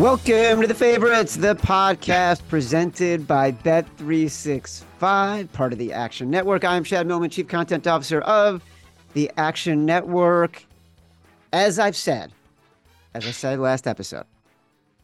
Welcome to the favorites, the podcast presented by Bet365, part of the Action Network. I'm Chad Millman, Chief Content Officer of the Action Network. As I've said, as I said last episode,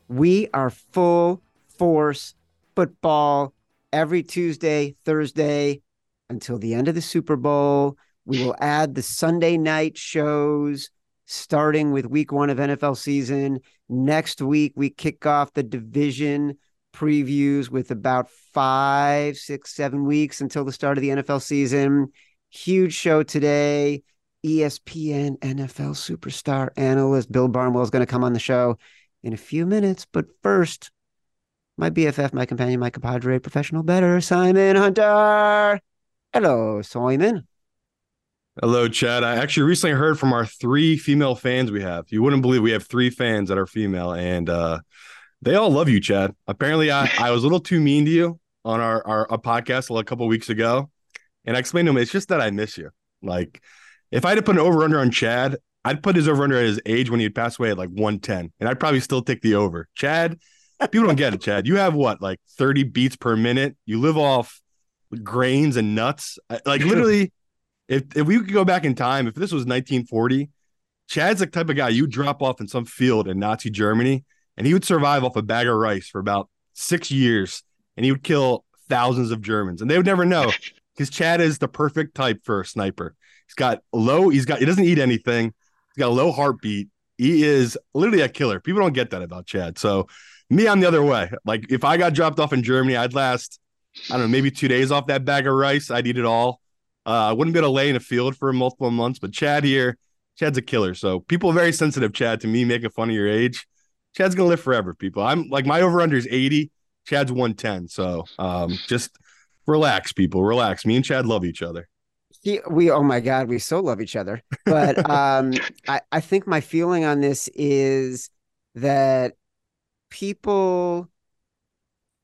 we are full force football every Tuesday, Thursday until the end of the Super Bowl. We will add the Sunday night shows starting with week one of NFL season. Next week, we kick off the division previews with about five, six, seven weeks until the start of the NFL season. Huge show today. ESPN NFL superstar analyst Bill Barnwell is going to come on the show in a few minutes. But first, my BFF, my companion, my compadre, professional bettor, Simon Hunter. Hello, Simon. Hello, Chad. I actually recently heard from our three female fans we have. You wouldn't believe we have three fans that are female, and uh, they all love you, Chad. Apparently, I, I was a little too mean to you on our, our, our podcast a couple weeks ago, and I explained to them it's just that I miss you. Like, if I had to put an over under on Chad, I'd put his over under at his age when he'd pass away at like 110, and I'd probably still take the over. Chad, people don't get it, Chad. You have what, like 30 beats per minute? You live off grains and nuts. Like, literally if if we could go back in time, if this was 1940, Chad's the type of guy you drop off in some field in Nazi Germany, and he would survive off a bag of rice for about six years, and he would kill thousands of Germans, and they would never know because Chad is the perfect type for a sniper. He's got low. He's got. He doesn't eat anything. He's got a low heartbeat. He is literally a killer. People don't get that about Chad. So me, I'm the other way. Like if I got dropped off in Germany, I'd last. I don't know, maybe two days off that bag of rice. I'd eat it all. Uh, I wouldn't be able to lay in a field for multiple months, but Chad here, Chad's a killer. So people are very sensitive, Chad, to me making fun of your age. Chad's gonna live forever, people. I'm like my over under is 80, Chad's 110. So um, just relax, people. Relax. Me and Chad love each other. He, we oh my god, we so love each other. But um, I, I think my feeling on this is that people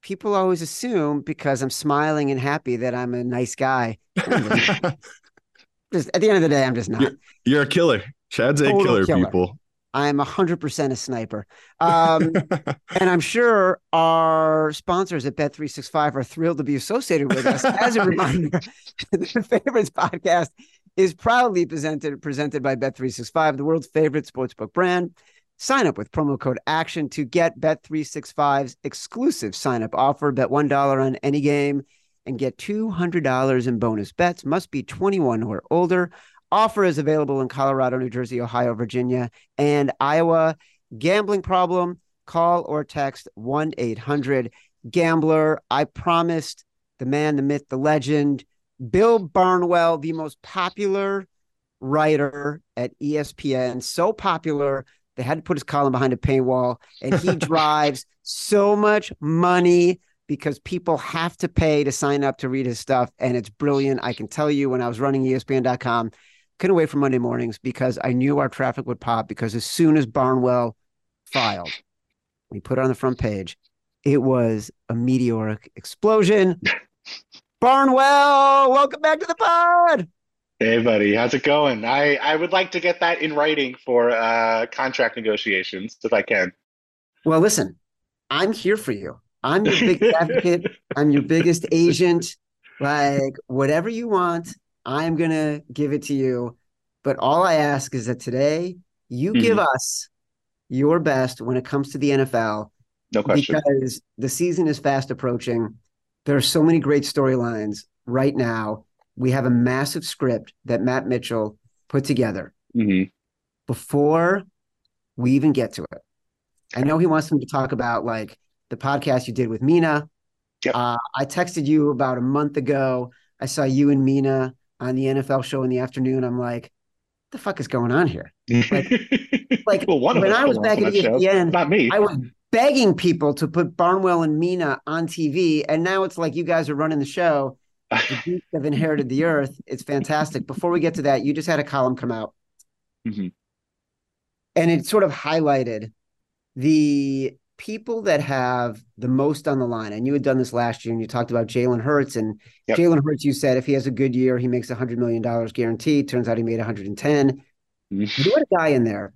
people always assume because I'm smiling and happy that I'm a nice guy. just at the end of the day, I'm just not. You're, you're a killer. Chad's a killer, killer, people. I'm 100% a sniper. Um, and I'm sure our sponsors at Bet365 are thrilled to be associated with us. As a reminder, the Favorites podcast is proudly presented, presented by Bet365, the world's favorite sportsbook brand. Sign up with promo code ACTION to get Bet365's exclusive sign up offer. Bet $1 on any game and get $200 in bonus bets. Must be 21 or older. Offer is available in Colorado, New Jersey, Ohio, Virginia, and Iowa. Gambling problem? Call or text 1 800 Gambler. I promised the man, the myth, the legend, Bill Barnwell, the most popular writer at ESPN, so popular they had to put his column behind a paywall, and he drives so much money because people have to pay to sign up to read his stuff, and it's brilliant. I can tell you, when I was running ESPN.com, couldn't wait for Monday mornings because I knew our traffic would pop. Because as soon as Barnwell filed, we put it on the front page. It was a meteoric explosion. Barnwell, welcome back to the pod. Hey, buddy, how's it going? I, I would like to get that in writing for uh, contract negotiations if I can. Well, listen, I'm here for you. I'm your biggest advocate. I'm your biggest agent. Like whatever you want, I'm gonna give it to you. But all I ask is that today you give Mhm. us your best when it comes to the NFL No question. because the season is fast approaching. There are so many great storylines right now. We have a massive script that Matt Mitchell put together Mhm. before we even get to it. I know he wants me to talk about like the podcast you did with Mina. Yep. Uh, I texted you about a month ago. I saw you and Mina on the NFL show in the afternoon. I'm like, what the fuck is going on here? like, well, one when I was back at. ESPN, not me. I was begging people to put Barnwell and Mina on TV, and now it's like you guys are running the show. The Dudes have inherited the earth. It's fantastic. Before we get to that, you just had a column come out, Mhm. and it sort of highlighted the people that have the most on the line. And you had done this last year, and you talked about Jalen Hurts. And Yep. Jalen Hurts, you said if he has a good year, he makes $100 million guaranteed. Turns out he made 110. Mhm. You had a guy in there,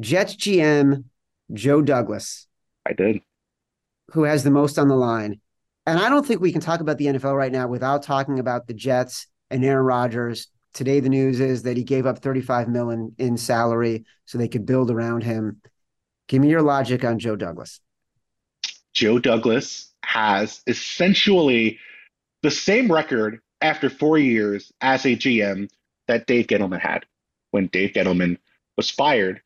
Jets GM Joe Douglas, I did. who has the most on the line. And I don't think we can talk about the NFL right now without talking about the Jets and Aaron Rodgers. Today, the news is that he gave up 35 million in salary so they could build around him. Give me your logic on Joe Douglas. Joe Douglas has essentially the same record after four years as a GM that Dave Gettleman had when Dave Gettleman was fired.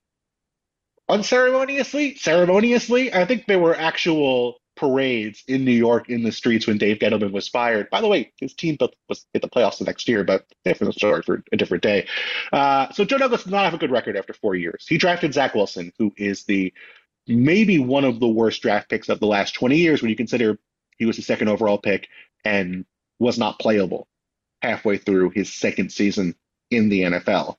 Unceremoniously, ceremoniously, I think there were actual parades in New York in the streets when Dave Gettleman was fired. By the way, his team was hit the playoffs the next year, but different story for a different day. Uh, so Joe Douglas does not have a good record after four years. He drafted Zach Wilson, who is the maybe one of the worst draft picks of the last 20 years when you consider he was the second overall pick and was not playable halfway through his second season in the NFL.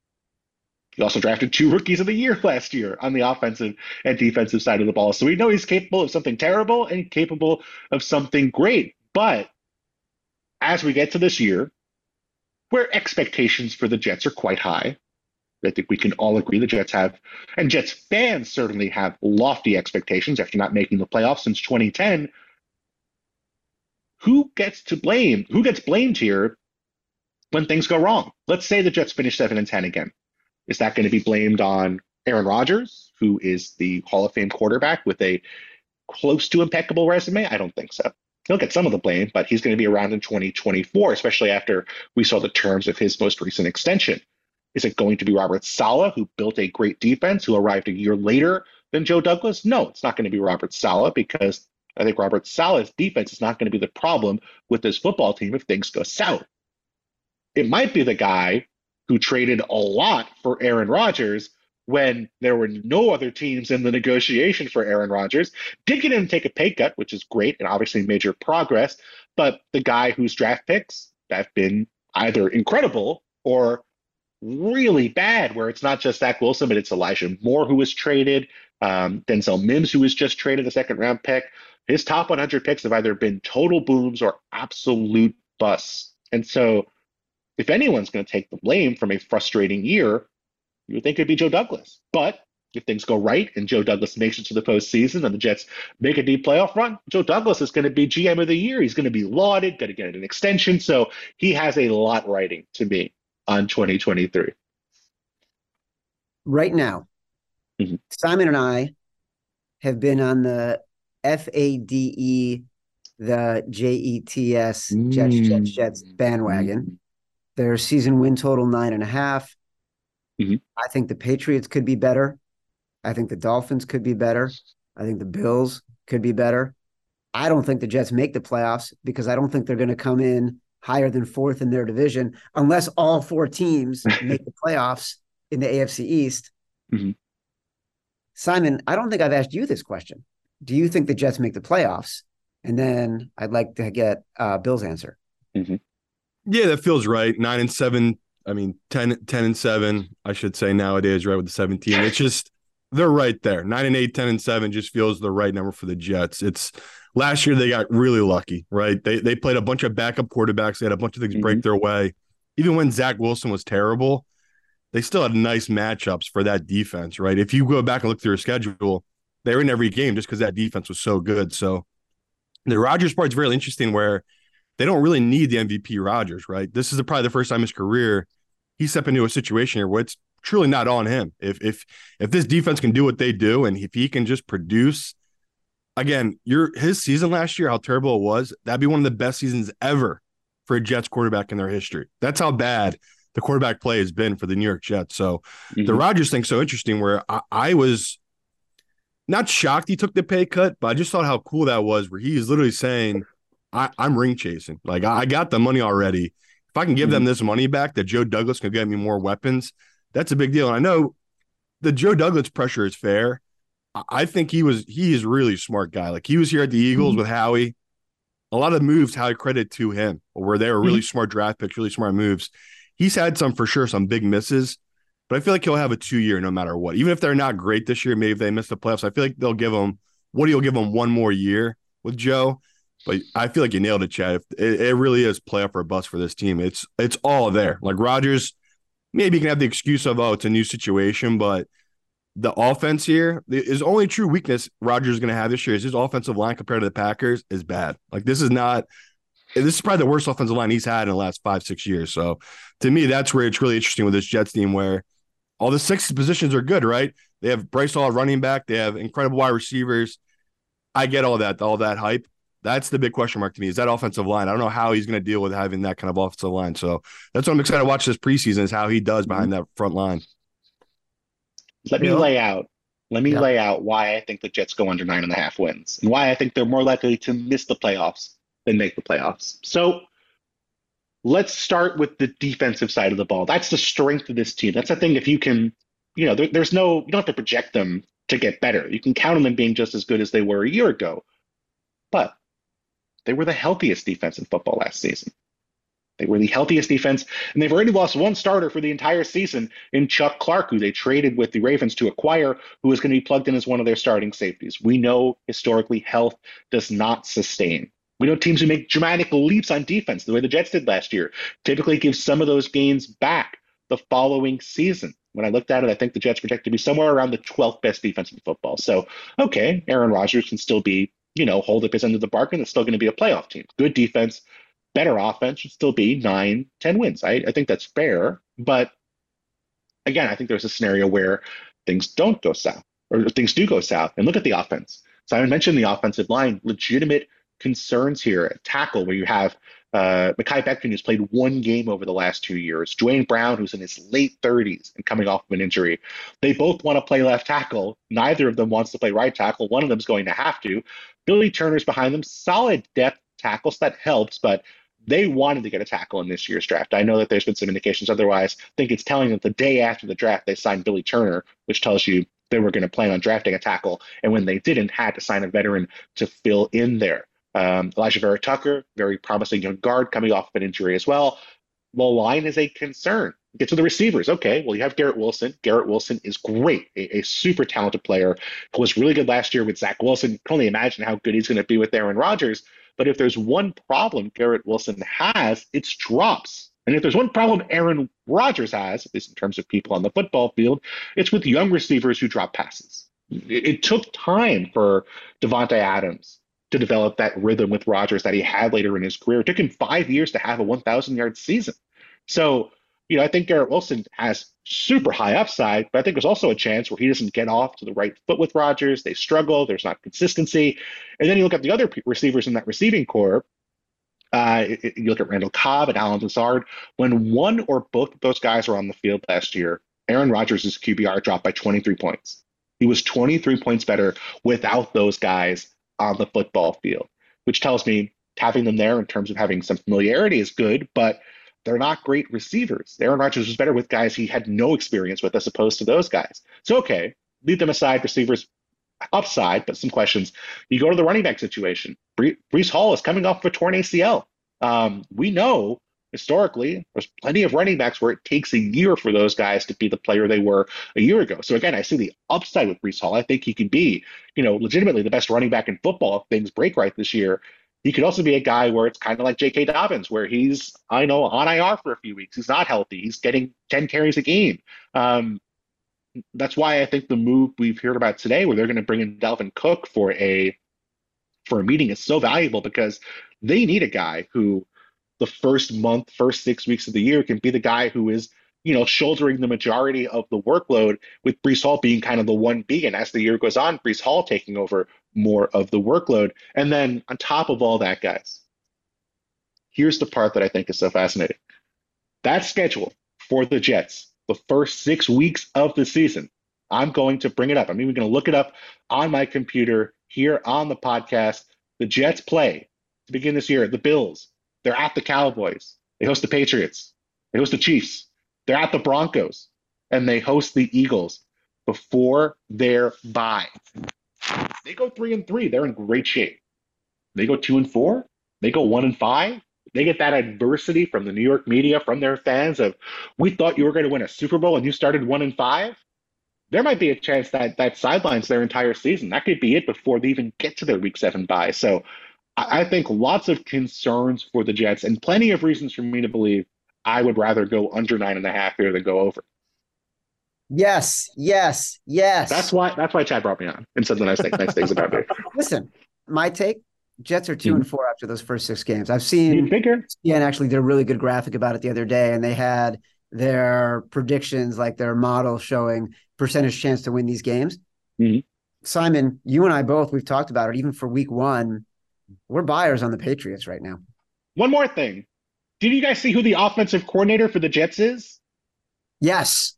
He also drafted two rookies of the year last year on the offensive and defensive side of the ball. So we know he's capable of something terrible and capable of something great. But as we get to this year, where expectations for the Jets are quite high, I think we can all agree the Jets have, and Jets fans certainly have lofty expectations after not making the playoffs since 2010. Who gets to blame? Who gets blamed here when things go wrong? Let's say the Jets finish 7 and 10 again. Is that going to be blamed on Aaron Rodgers, who is the Hall of Fame quarterback with a close to impeccable resume? I don't think so. He'll get some of the blame, but he's going to be around in 2024, especially after we saw the terms of his most recent extension. Is it going to be Robert Saleh, who built a great defense, who arrived a year later than Joe Douglas? No, it's not going to be Robert Saleh because I think Robert Saleh's defense is not going to be the problem with this football team if things go south. It might be the guy who traded a lot for Aaron Rodgers when there were no other teams in the negotiation for Aaron Rodgers. Did get him to take a pay cut, which is great and obviously major progress. But the guy whose draft picks have been either incredible or really bad, where it's not just Zach Wilson, but it's Elijah Moore who was traded, um, Denzel Mims who was just traded a second round pick. His top 100 picks have either been total booms or absolute busts. And so, if anyone's going to take the blame from a frustrating year, you would think it'd be Joe Douglas. But if things go right and Joe Douglas makes it to the postseason and the Jets make a deep playoff run, Joe Douglas is going to be GM of the year. He's going to be lauded, going to get an extension. So he has a lot writing to me on 2023. Right now, Mhm. Simon and I have been on the FADE, the JETS, Jets, Jets, Jets bandwagon. Their season win total nine and a half. Mhm. I think the Patriots could be better. I think the Dolphins could be better. I think the Bills could be better. I don't think the Jets make the playoffs because I don't think they're going to come in higher than fourth in their division unless all four teams make the playoffs in the AFC East. Mhm. Simon, I don't think I've asked you this question. Do you think the Jets make the playoffs? And then I'd like to get uh, Bill's answer. Yeah, that feels right. Nine and seven. I mean, 10, 10 and seven, I should say nowadays, right? With the 17. It's just, they're right there. Nine and eight, 10 and seven just feels the right number for the Jets. It's last year they got really lucky, right? They they played a bunch of backup quarterbacks. They had a bunch of things break mm-hmm. their way. Even when Zach Wilson was terrible, they still had nice matchups for that defense, right? If you go back and look through their schedule, they're in every game just because that defense was so good. So the Rodgers part is very interesting where they don't really need the MVP Rodgers, right? This is probably the first time in his career he stepped into a situation here where it's truly not on him. If if if this defense can do what they do and if he can just produce again, your his season last year, how terrible it was, that'd be one of the best seasons ever for a Jets quarterback in their history. That's how bad the quarterback play has been for the New York Jets. So mm-hmm. the Rodgers thing's so interesting where I, I, was not shocked he took the pay cut, but I just thought how cool that was where he is literally saying, I, am ring chasing. Like I, I, got the money already. If I can give mm-hmm. them this money back, that Joe Douglas can get me more weapons, that's a big deal. And I know the Joe Douglas pressure is fair. I think he was he is really smart guy. Like he was here at the Eagles mm-hmm. with Howie. A lot of moves Howie credit to him, where they were really mm-hmm. smart draft picks, really smart moves. He's had some for sure, some big misses, but I feel like he'll have a two year no matter what. Even if they're not great this year, maybe if they miss the playoffs, I feel like they'll give him Woody will give him one more year with Joe. But I feel like you nailed it, Chad. It, it really is playoff or bust for this team. It's it's all there. Like Rodgers, maybe you can have the excuse of oh, it's a new situation, but the offense here, his only true weakness Rodgers is going to have this year is his offensive line compared to the Packers is bad. Like this is not. This is probably the worst offensive line he's had in the last five six years. So to me, that's where it's really interesting with this Jets team, where all the six positions are good, right? They have Breece Hall running back. They have incredible wide receivers. I get all that, all that hype. That's the big question mark to me. Is that offensive line? I don't know how he's going to deal with having that kind of offensive line. So that's what I'm excited to watch this preseason is how he does mm-hmm. behind that front line. Let me lay out. Let me yeah. lay out why I think the Jets go under nine and a half wins and why I think they're more likely to miss the playoffs than make the playoffs. So let's start with the defensive side of the ball. That's the strength of this team. That's the thing. If you can, you know, there, there's no, you don't have to project them to get better. You can count on them being just as good as they were a year ago. But they were the healthiest defense in football last season. They were the healthiest defense, and they've already lost one starter for the entire season in Chuck Clark, who they traded with the Ravens to acquire, who is going to be plugged in as one of their starting safeties. We know historically health does not sustain. We know teams who make dramatic leaps on defense, the way the Jets did last year, typically give some of those gains back the following season. When I looked at it, I think the Jets projected to be somewhere around the 12th best defense in football. So, okay, Aaron Rodgers can still be, you know, hold up his end of the bargain. It's still going to be a playoff team. Good defense, better offense should still be nine, 10 wins. I, I think that's fair. But again, I think there's a scenario where things don't go south or things do go south. And look at the offense. Simon mentioned the offensive line, legitimate concerns here at tackle, where you have uh, Mekhi Becton, who's played one game over the last two years, Duane Brown, who's in his late 30s and coming off of an injury. They both want to play left tackle. Neither of them wants to play right tackle. One of them's going to have to. Billy Turner's behind them. Solid depth tackles that helps, but they wanted to get a tackle in this year's draft. I know that there's been some indications otherwise. I think it's telling that the day after the draft, they signed Billy Turner, which tells you they were going to plan on drafting a tackle. And when they didn't, had to sign a veteran to fill in there. Um, Alijah Vera Tucker, very promising young guard coming off of an injury as well. The line is a concern. Get to the receivers. Okay, well, you have Garrett Wilson. Garrett Wilson is great, a, a super talented player who was really good last year with Zach Wilson. Can only imagine how good he's going to be with Aaron Rodgers. But if there's one problem Garrett Wilson has, it's drops. And if there's one problem Aaron Rodgers has, at least in terms of people on the football field, it's with young receivers who drop passes. It, it took time for Davante Adams to develop that rhythm with Rodgers that he had later in his career. It took him five years to have a 1,000 yard season. So you know, I think Garrett Wilson has super high upside, but I think there's also a chance where he doesn't get off to the right foot with Rodgers. They struggle. There's not consistency. And then you look at the other receivers in that receiving corps. Uh, you look at Randall Cobb and Allen Lazard. When one or both of those guys were on the field last year, Aaron Rodgers' QBR dropped by 23 points. He was 23 points better without those guys on the football field, which tells me having them there in terms of having some familiarity is good, but – they're not great receivers. Aaron Rodgers was better with guys he had no experience with as opposed to those guys. So, okay, leave them aside, receivers upside, but some questions. You go to the running back situation. Breece Hall is coming off of a torn ACL. Um, we know historically there's plenty of running backs where it takes a year for those guys to be the player they were a year ago. So again, I see the upside with Breece Hall. I think he could be, you know, legitimately the best running back in football if things break right this year. He could also be a guy where it's kind of like J.K. Dobbins, where he's, I know, on IR for a few weeks. He's not healthy. He's getting 10 carries a game. Um, that's why I think the move we've heard about today, where they're going to bring in Dalvin Cook for a for a meeting, is so valuable because they need a guy who, the first month, first six weeks of the year, can be the guy who is you know shouldering the majority of the workload, with Breece Hall being kind of the one B, and as the year goes on, Breece Hall taking over more of the workload, and then on top of all that, guys, here's the part that I think is so fascinating. That schedule for the Jets the first six weeks of the season. I'm going to bring it up. I'm even going to look it up on my computer here on the podcast. The Jets play to begin this year. The Bills, they're at the Cowboys. They host the Patriots. They host the Chiefs. They're at the Broncos. And they host the Eagles before their bye. They go three and three. They're in great shape. They go two and four. They go one and five they get that adversity from the New York media, from their fans of, we thought you were going to win a Super Bowl and you started one and five. There might be a chance that that sidelines their entire season. That could be it before they even get to their Week Seven bye. So, I, I think lots of concerns for the Jets and plenty of reasons for me to believe I would rather go under nine and a half here than go over. Yes, yes, yes. That's why. That's why Chad brought me on and said the nice, nice things about me. Listen, my take Jets are 2 mm-hmm. and four after those first six games. I've seen bigger. Yeah, and actually did a really good graphic about it the other day, and they had their predictions, like their model showing percentage chance to win these games. Mm-hmm. Simon, you and I both we've talked about it. Even for Week One, we're buyers on the Patriots right now. One more thing, did you guys see who the offensive coordinator for the Jets is? Yes,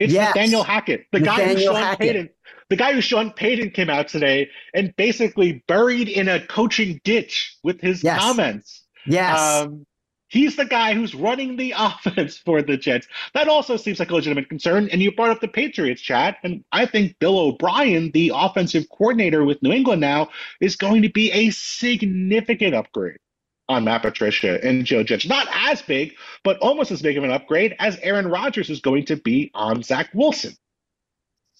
it's yes. Nathaniel Hackett, the Nathaniel guy who Sean Hackett. Payton, the guy who Sean Payton came out today and basically buried in a coaching ditch with his yes. comments. Yes. Um, he's the guy who's running the offense for the Jets. That also seems like a legitimate concern. And you brought up the Patriots, Chad, and I think Bill O'Brien, the offensive coordinator with New England now, is going to be a significant upgrade on Matt Patricia and Joe Judge. Not as big, but almost as big of an upgrade as Aaron Rodgers is going to be on Zach Wilson.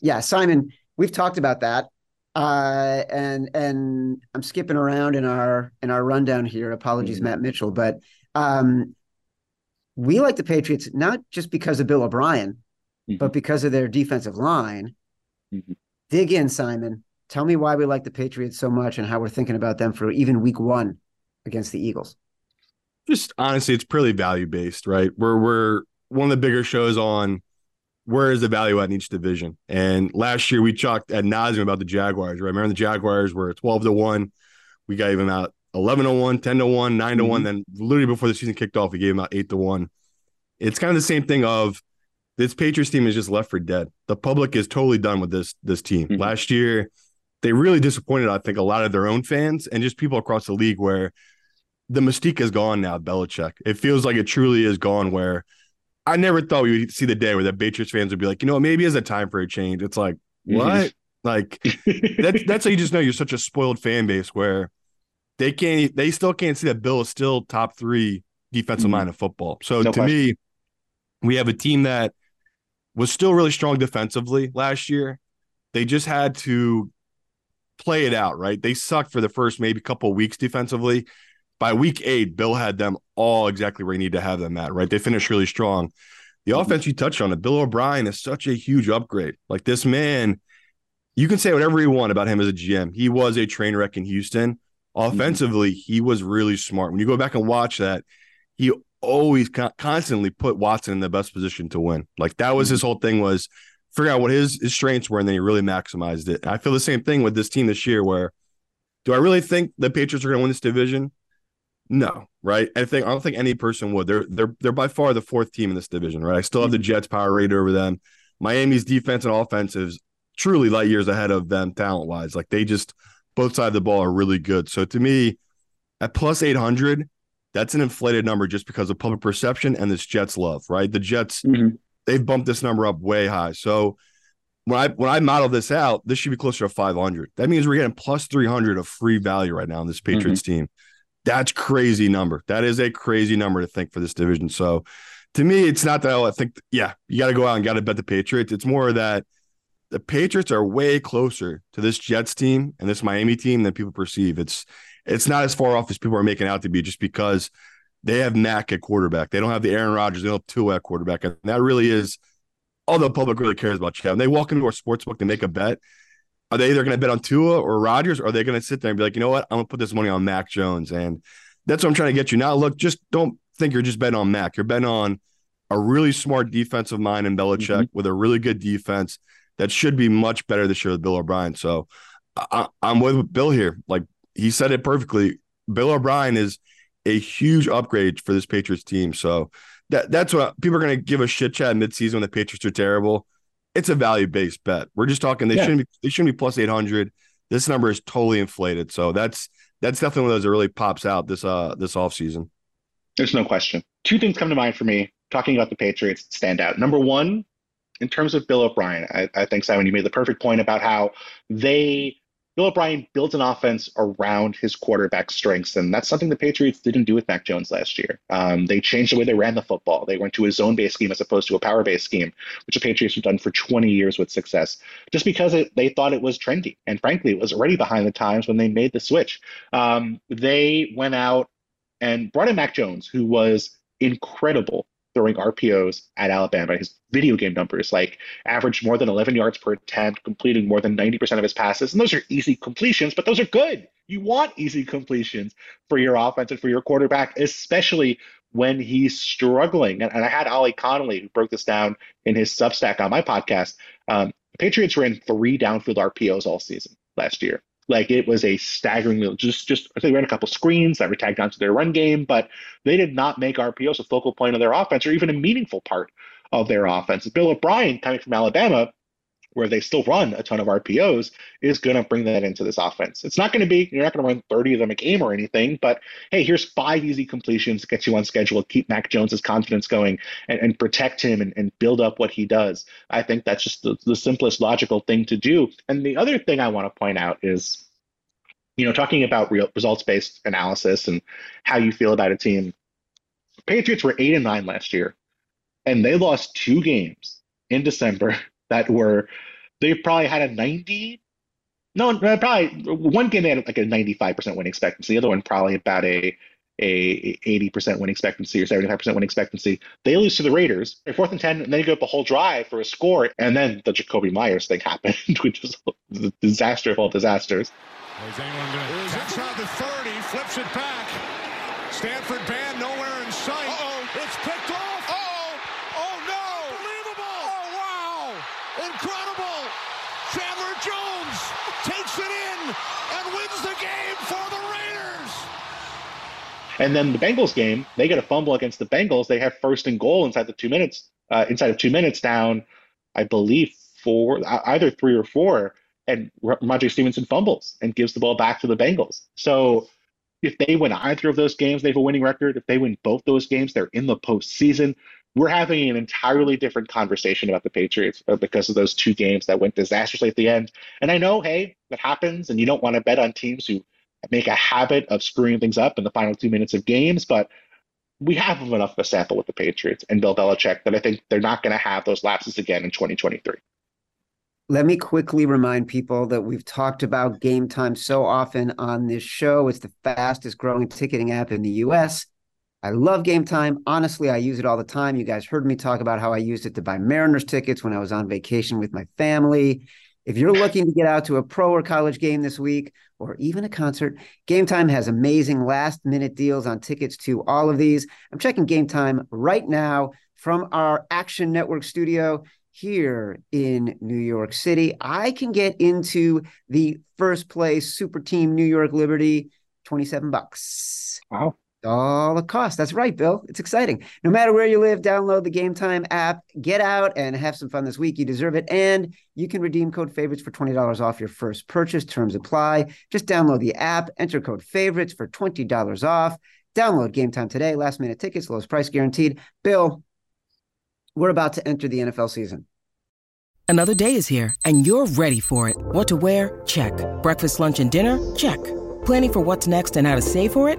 Yeah, Simon, we've talked about that. Uh, and and I'm skipping around in our in our rundown here. Apologies, mm-hmm. Matt Mitchell, but um, we like the Patriots not just because of Bill O'Brien, mm-hmm. but because of their defensive line. Mm-hmm. Dig in, Simon. Tell me why we like the Patriots so much and how we're thinking about them for even week one against the Eagles? Just honestly, it's purely value based, right? We're we're one of the bigger shows on where is the value at in each division. And last year we talked at nauseum about the Jaguars, right? Remember the Jaguars were 12 to 1. We gave them out 11 to 1, 10 to 1, 9 to mm-hmm. 1. Then literally before the season kicked off, we gave them out 8 to 1. It's kind of the same thing of this Patriots team is just left for dead. The public is totally done with this this team. Mm-hmm. Last year, they really disappointed, I think, a lot of their own fans and just people across the league where the mystique is gone now, Belichick. It feels like it truly is gone where I never thought we would see the day where the Patriots fans would be like, you know, maybe it's a time for a change. It's like, what? like that's that's how you just know you're such a spoiled fan base where they can't they still can't see that Bill is still top three defensive mm-hmm. line of football. So no to question. me, we have a team that was still really strong defensively last year. They just had to play it out, right? They sucked for the first maybe couple weeks defensively. By week eight, Bill had them all exactly where he needed to have them at, right? They finished really strong. The mm-hmm. offense you touched on it, Bill O'Brien is such a huge upgrade. Like this man, you can say whatever you want about him as a GM. He was a train wreck in Houston. Mm-hmm. Offensively, mm-hmm. he was really smart. When you go back and watch that, he always constantly put Watson in the best position to win. Like that was mm-hmm. his whole thing was figure out what his, his strengths were, and then he really maximized it. I feel the same thing with this team this year. Where do I really think the Patriots are going to win this division? No, right? I think I don't think any person would. They're they're they're by far the fourth team in this division, right? I still have the Jets power rate over them. Miami's defense and offense is truly light years ahead of them talent wise. Like they just both sides of the ball are really good. So to me, at plus eight hundred, that's an inflated number just because of public perception and this Jets love, right? The Jets mm-hmm they've bumped this number up way high. So when I when I model this out, this should be closer to 500. That means we're getting plus 300 of free value right now in this Patriots mm-hmm. team. That's crazy number. That is a crazy number to think for this division. So to me, it's not that I think, yeah, you got to go out and got to bet the Patriots. It's more that the Patriots are way closer to this Jets team and this Miami team than people perceive. It's it's not as far off as people are making out to be just because they have Mac at quarterback. They don't have the Aaron Rodgers. They don't have Tua at quarterback. And that really is all the public really cares about Chad. When they walk into our sports book, they make a bet. Are they either going to bet on Tua or Rodgers, or are they going to sit there and be like, you know what, I'm going to put this money on Mac Jones? And that's what I'm trying to get you. Now, look, just don't think you're just betting on Mac. You're betting on a really smart defensive mind in Belichick mm-hmm. with a really good defense that should be much better this year with Bill O'Brien. So I, I'm with Bill here. Like he said it perfectly. Bill O'Brien is a huge upgrade for this Patriots team. So that that's what people are going to give a shit chat midseason when the Patriots are terrible. It's a value based bet. We're just talking they yeah. shouldn't be they shouldn't be plus eight hundred. This number is totally inflated. So that's that's definitely one of those that really pops out this uh this offseason. There's no question. Two things come to mind for me talking about the Patriots stand out. Number one, in terms of Bill O'Brien, I, I think Simon, you made the perfect point about how they Bill O'Brien builds an offense around his quarterback strengths, and that's something the Patriots didn't do with Mac Jones last year. Um, they changed the way they ran the football. They went to a zone-based scheme as opposed to a power-based scheme, which the Patriots have done for 20 years with success, just because it, they thought it was trendy. And frankly, it was already behind the times when they made the switch. Um, they went out and brought in Mac Jones, who was incredible throwing RPOs at Alabama. His video game numbers, like averaged more than 11 yards per attempt, completing more than 90% of his passes. And those are easy completions, but those are good. You want easy completions for your offense and for your quarterback, especially when he's struggling. And, and I had Ollie Connolly, who broke this down in his Substack on my podcast. Um, Patriots ran three downfield RPOs all season last year. Like it was a staggeringly just just they ran a couple screens that were tagged onto their run game, but they did not make RPOs a focal point of their offense or even a meaningful part of their offense. Bill O'Brien, coming from Alabama, where they still run a ton of RPOs, is going to bring that into this offense. It's not going to be, you're not going to run 30 of them a game or anything, but hey, here's five easy completions to get you on schedule, keep Mac Jones's confidence going, and, and protect him and, and, build up what he does. I think that's just the, the simplest logical thing to do. And the other thing I want to point out is, you know, talking about real results based analysis and how you feel about a team. Patriots were eight and nine last year, and they lost two games in December that were they probably had a 90 no probably one game they had like a 95% win expectancy the other one probably about a a 80% win expectancy or 75% win expectancy. They lose to the Raiders. They're fourth and 10, and then you go up the whole drive for a score. And then the Jakobi Meyers thing happened, which is the disaster of all disasters. Is anyone going to? inside the 30, flips it back. Stanford band nowhere in sight. Uh-oh. It's picked off. Incredible! Chandler Jones takes it in and wins the game for the Raiders. And then the Bengals game, they get a fumble against the Bengals. They have first and goal inside the two minutes, uh, inside of two minutes down, I believe four, either three or four. And Rhamondre Stevenson fumbles and gives the ball back to the Bengals. So if they win either of those games, they have a winning record. If they win both those games, they're in the postseason we're having an entirely different conversation about the Patriots uh, because of those two games that went disastrously at the end. And I know, hey, that happens, and you don't want to bet on teams who make a habit of screwing things up in the final two minutes of games, but we have enough of a sample with the Patriots and Bill Belichick that I think they're not going to have those lapses again in 2023. Let me quickly remind people that we've talked about game time so often on this show. It's the fastest growing ticketing app in the US. I love game time. Honestly, I use it all the time. You guys heard me talk about how I used it to buy Mariners tickets when I was on vacation with my family. If you're looking to get out to a pro or college game this week, or even a concert, Game Time has amazing last minute deals on tickets to all of these. I'm checking Game Time right now from our Action Network studio here in New York City. I can get into the first place super team New York Liberty, 27 bucks. Wow all the cost. That's right, Bill. It's exciting. No matter where you live, download the Game Time app, get out and have some fun this week. You deserve it. And you can redeem code favorites for $20 off your first purchase. Terms apply. Just download the app, enter code favorites for $20 off. Download Game Time today. Last minute tickets, lowest price guaranteed. Bill, we're about to enter the NFL season. Another day is here and you're ready for it. What to wear? Check. Breakfast, lunch, and dinner? Check. Planning for what's next and how to save for it?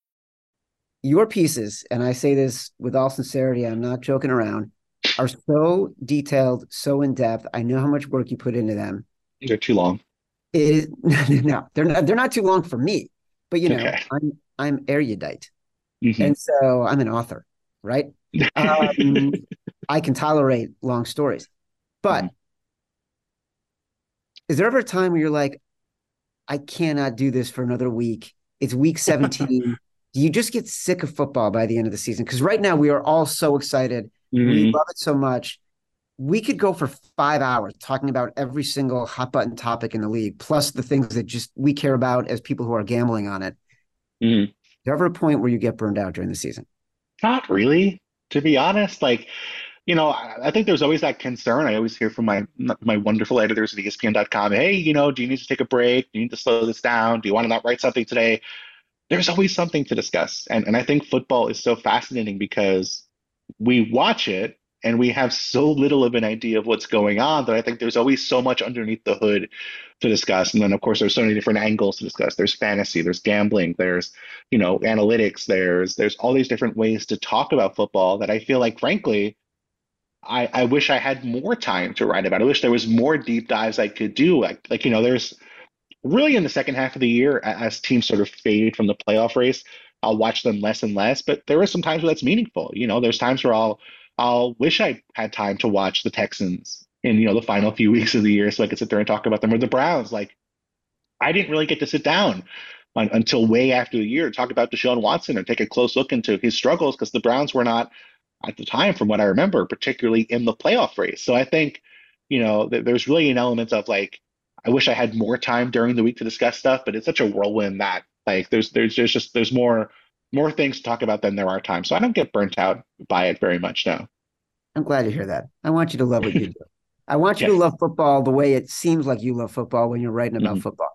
Your pieces, and I say this with all sincerity, I'm not joking around, are so detailed, so in depth. I know how much work you put into them. They're too long. It is no, they're not. They're not too long for me, but you know, Okay. I'm I'm erudite, Mhm. and so I'm an author, right? Um, I can tolerate long stories, but is there ever a time where you're like, I cannot do this for another week? It's week 17. Do you just get sick of football by the end of the season? Because right now we are all so excited. We Mhm. love it so much. We could go for five hours talking about every single hot button topic in the league, plus the things that just we care about as people who are gambling on it. Mhm. Is there ever a point where you get burned out during the season? Not really, to be honest. Like, you know, I think there's always that concern. I always hear from my my wonderful editors at ESPN.com, hey, you know, do you need to take a break? Do you need to slow this down? Do you want to not write something today? There's always something to discuss. And and I think football is so fascinating because we watch it and we have so little of an idea of what's going on that I think there's always so much underneath the hood to discuss. And then of course there's so many different angles to discuss. There's fantasy, there's gambling, there's you know analytics there's there's all these different ways to talk about football that i feel like frankly i i wish i had more time to write about i wish there was more deep dives i could do like like you know there's really in the second half of the year as teams sort of fade from the playoff race i'll watch them less and less but there are some times where that's meaningful you know there's times where i'll i'll wish i had time to watch the texans in you know the final few weeks of the year so i could sit there and talk about them or the browns like i didn't really get to sit down un until way after the year to talk about Deshaun Watson or take a close look into his struggles because the Browns were not at the time, from what I remember, particularly in the playoff race. So I think, you know, th there's really an element of like, I wish I had more time during the week to discuss stuff, but it's such a whirlwind that like there's there's there's just there's more more things to talk about than there are time. So I don't get burnt out by it very much now. I'm glad to hear that. I want you to love what you do. I want you to love football the way it seems like you love football when you're writing about Mhm. football.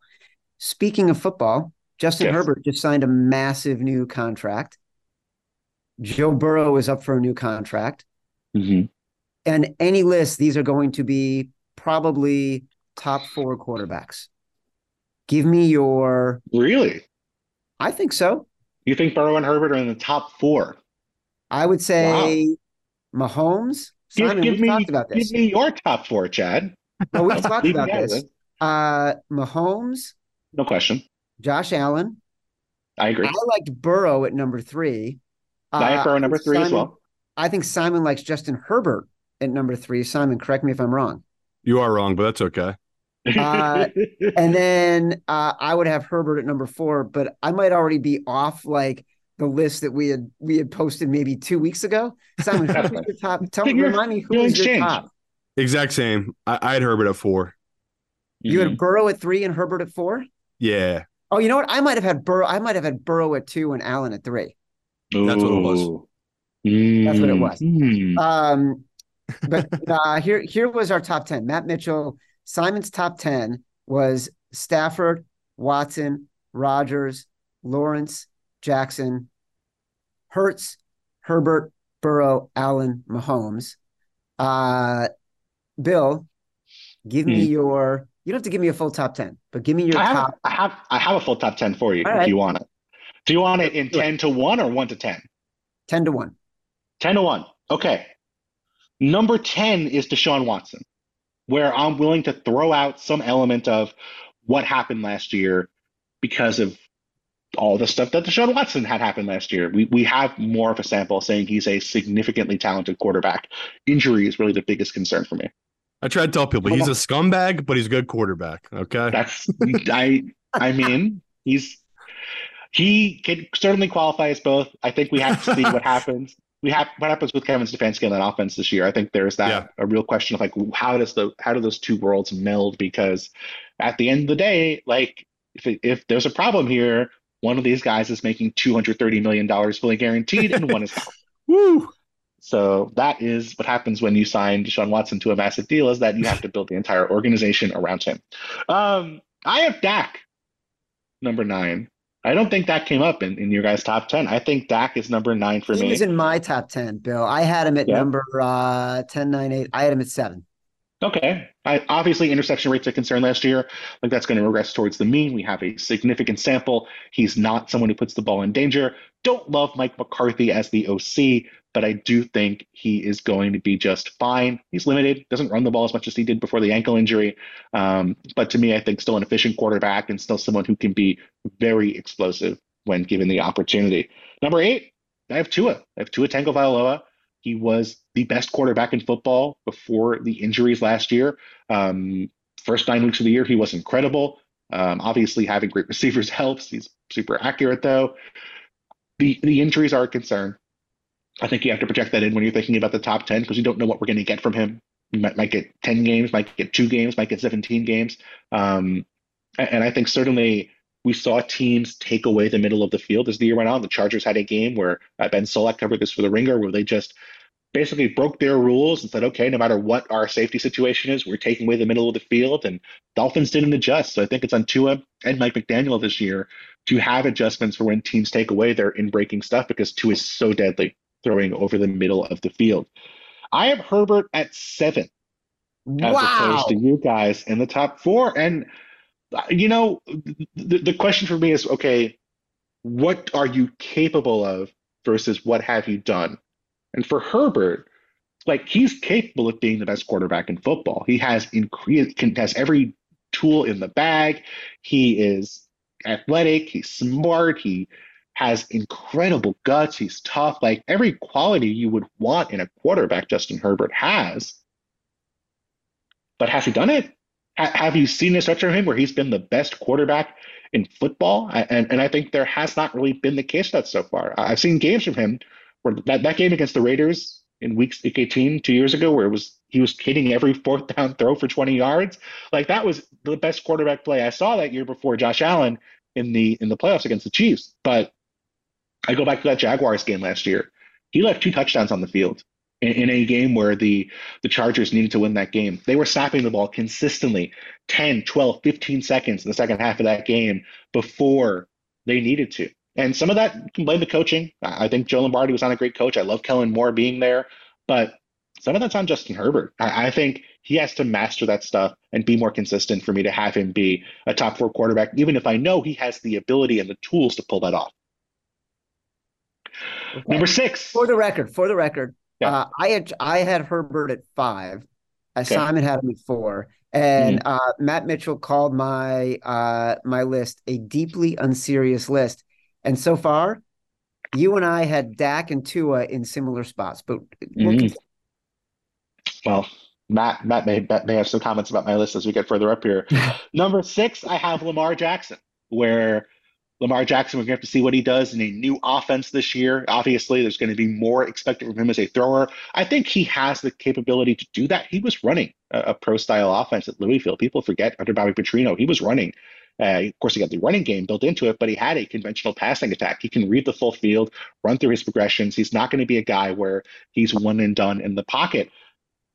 Speaking of football, Justin Yes. Herbert just signed a massive new contract. Joe Burrow is up for a new contract. Mhm. And any list, these are going to be probably top four quarterbacks. Give me your, Really? I think so. You think Burrow and Herbert are in the top four? I would say Mahomes. Simon, give we've me talked about this. give me your top four, Chad. No, we've talked about this. Uh, Mahomes, No question. Josh Allen. I agree. I liked Burrow at number three. I have Uh, Burrow number three as well. I think Simon likes Justin Herbert at number three. Simon, correct me if I'm wrong. You are wrong, but that's okay. Uh, And then uh, I would have Herbert at number four, but I might already be off like the list that we had we had posted maybe two weeks ago. Simon, who was your top? Tell me, remind me who you'll was your exchange. top? Exact same. I, I had Herbert at four. You Mhm. had Burrow at three and Herbert at four. Yeah. Oh, you know what? I might have had Burrow. I might have had Burrow at two and Allen at three. That's what it was. Ooh. That's what it was. Um, but uh, here, here was our top ten. Matt Mitchell, Simon's top ten was Stafford, Watson, Rodgers, Lawrence, Jackson, Hurts, Herbert, Burrow, Allen, Mahomes. Uh, Bill, give me Hmm. your. You don't have to give me a full top ten, but give me your I have, top. I have I have a full top ten for you All if right. you want it. Do you want it in ten to one or one to ten? 10 to 1. 10 to 1. Okay. Number 10 is Deshaun Watson, where I'm willing to throw out some element of what happened last year because of all the stuff that Deshaun Watson had happened last year. We we have more of a sample saying he's a significantly talented quarterback. Injury is really the biggest concern for me. I try to tell people he's a scumbag, but he's a good quarterback. Okay. That's I I mean, he's he can certainly qualify as both. I think we have to see what happens we have what happens with Kevin Stefanski on that offense this year. I think there's that Yeah. a real question of like how does the how do those two worlds meld? Because at the end of the day, like if if there's a problem here, one of these guys is making two hundred thirty million dollars fully guaranteed, and one is out. Woo! So that is what happens when you sign Deshaun Watson to a massive deal is that you have to build the entire organization around him. Um, I have Dak number nine. I don't think that came up in, in your guys' top 10. I think Dak is number nine for He me. was in my top 10, Bill. I had him at Yeah. number uh 10, 9, 8. I had him at seven. Okay. I, obviously, interception rates a concern last year. Like that's going to regress towards the mean. We have a significant sample. He's not someone who puts the ball in danger. Don't love Mike McCarthy as the OC, but I do think he is going to be just fine. He's limited, doesn't run the ball as much as he did before the ankle injury. Um, but to me, I think still an efficient quarterback and still someone who can be very explosive when given the opportunity. Number eight, I have Tua. I have Tua Tagovailoa. He was the best quarterback in football before the injuries last year. Um, first nine weeks of the year, he was incredible. Um, obviously, having great receivers helps. He's super accurate, though. The the injuries are a concern. I think you have to project that in when you're thinking about the top ten because you don't know what we're going to get from him. You might, might get ten games, might get two games, might get seventeen games. Um, and, and I think certainly we saw teams take away the middle of the field as the year went on. The Chargers had a game where uh, Ben Solak covered this for the Ringer, where they just basically broke their rules and said, okay, no matter what our safety situation is, we're taking away the middle of the field. And Dolphins didn't adjust. So I think it's on Tua and Mike McDaniel this year to have adjustments for when teams take away their in breaking stuff because Tua is so deadly throwing over the middle of the field. I have Herbert at seven as Wow. opposed to you guys in the top four. And uh, you know, the, the question for me is, okay, what are you capable of versus what have you done? And for Herbert, like he's capable of being the best quarterback in football. He has incre- can, has every tool in the bag. He is athletic. He's smart. He has incredible guts. He's tough. Like every quality you would want in a quarterback, Justin Herbert has. But has he done it? Ha- have you seen a stretch from him where he's been the best quarterback in football? I, and and I think there has not really been the case that so far. I've seen games from him where that, that game against the Raiders in week 18 two years ago, where it was he was hitting every fourth down throw for 20 yards. Like that was the best quarterback play I saw that year before Josh Allen in the in the playoffs against the Chiefs. But I go back to that Jaguars game last year. He left two touchdowns on the field in, in a game where the the Chargers needed to win that game. They were snapping the ball consistently 10, 12, 15 seconds in the second half of that game before they needed to. And some of that can blame the coaching. I I think Joe Lombardi was not a great coach. I love Kellen Moore being there, but some of that's on Justin Herbert. I, I think he has to master that stuff and be more consistent for me to have him be a top four quarterback, even if I know he has the ability and the tools to pull that off. Number six. For the record, for the record, Yeah. uh, I had I had Herbert at five. Uh, Okay. Simon had him at four, and uh, Matt Mitchell called my uh, my list a deeply unserious list. And so far, you and I had Dak and Tua in similar spots, but we'll Mhm. Well, Matt, Matt may, Matt may have some comments about my list as we get further up here. Number six, I have Lamar Jackson, where Lamar Jackson, we're going to have to see what he does in a new offense this year. Obviously, there's going to be more expected from him as a thrower. I think he has the capability to do that. He was running a, a pro style offense at Louisville. People forget under Bobby Petrino, he was running. Uh, of course, he got the running game built into it, but he had a conventional passing attack. He can read the full field, run through his progressions. He's not going to be a guy where he's one and done in the pocket.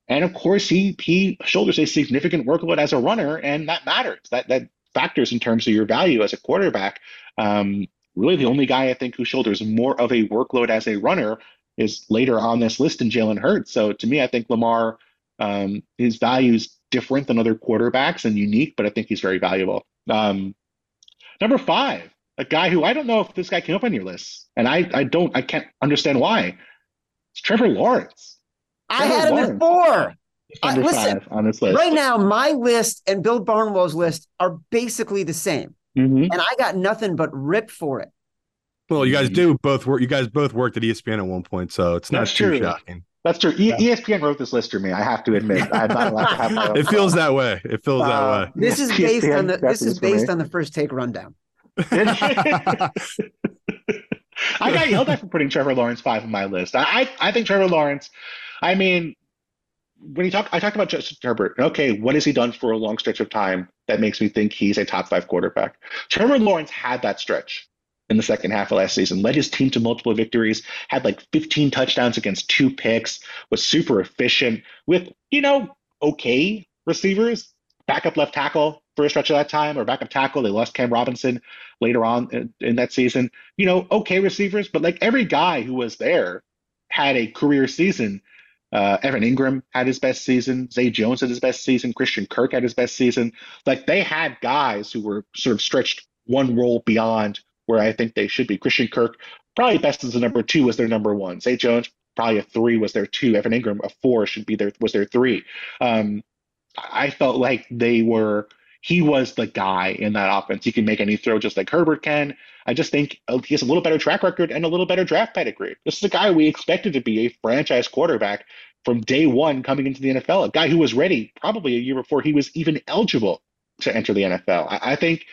And of course, he he shoulders a significant workload as a runner, and that matters. That that factors in terms of your value as a quarterback. Um, really, the only guy I think who shoulders more of a workload as a runner is later on this list in Jalen Hurts. So to me, I think Lamar, um, his value is different than other quarterbacks and unique, but I think he's very valuable. Um, number five, a guy who I don't know if this guy came up on your list, and I I don't I can't understand why. It's Trevor Lawrence. I Trevor had him at Lawrence. Four. I- listen, five on this list. Right now, my list and Bill Barnwell's list are basically the same, Mhm. and I got nothing but rip for it. Well, you guys Mhm. do both work. You guys both worked at ESPN at one point, so it's not That's too true. shocking. That's true. E- ESPN wrote this list for me. I have to admit, I'm not allowed to have my own. It feels that way. It feels Uh, that way. This is ESPN based on the this is based on the first take rundown. I got yelled at for putting Trevor Lawrence five on my list. I I think Trevor Lawrence. I mean, when you talk, I talked about Justin Herbert. Okay, what has he done for a long stretch of time that makes me think he's a top five quarterback? Trevor Lawrence had that stretch in the second half of last season, led his team to multiple victories, had like 15 touchdowns against two picks, was super efficient with, you know, okay receivers, backup left tackle for a stretch of that time, or backup tackle. They lost Cam Robinson later on in, in that season. You know, okay receivers, but like every guy who was there had a career season. Uh, Evan Engram had his best season. Zay Jones had his best season. Christian Kirk had his best season. Like they had guys who were sort of stretched one role beyond where I think they should be. Christian Kirk, probably best as a number two, was their number one. Zay Jones, probably a three was their two. Evan Engram a four should be their was their three. Um, I felt like they were he was the guy in that offense. He can make any throw just like Herbert can. I just think he has a little better track record and a little better draft pedigree. This is a guy we expected to be a franchise quarterback from day one coming into the NFL, a guy who was ready probably a year before he was even eligible to enter the NFL. I, I think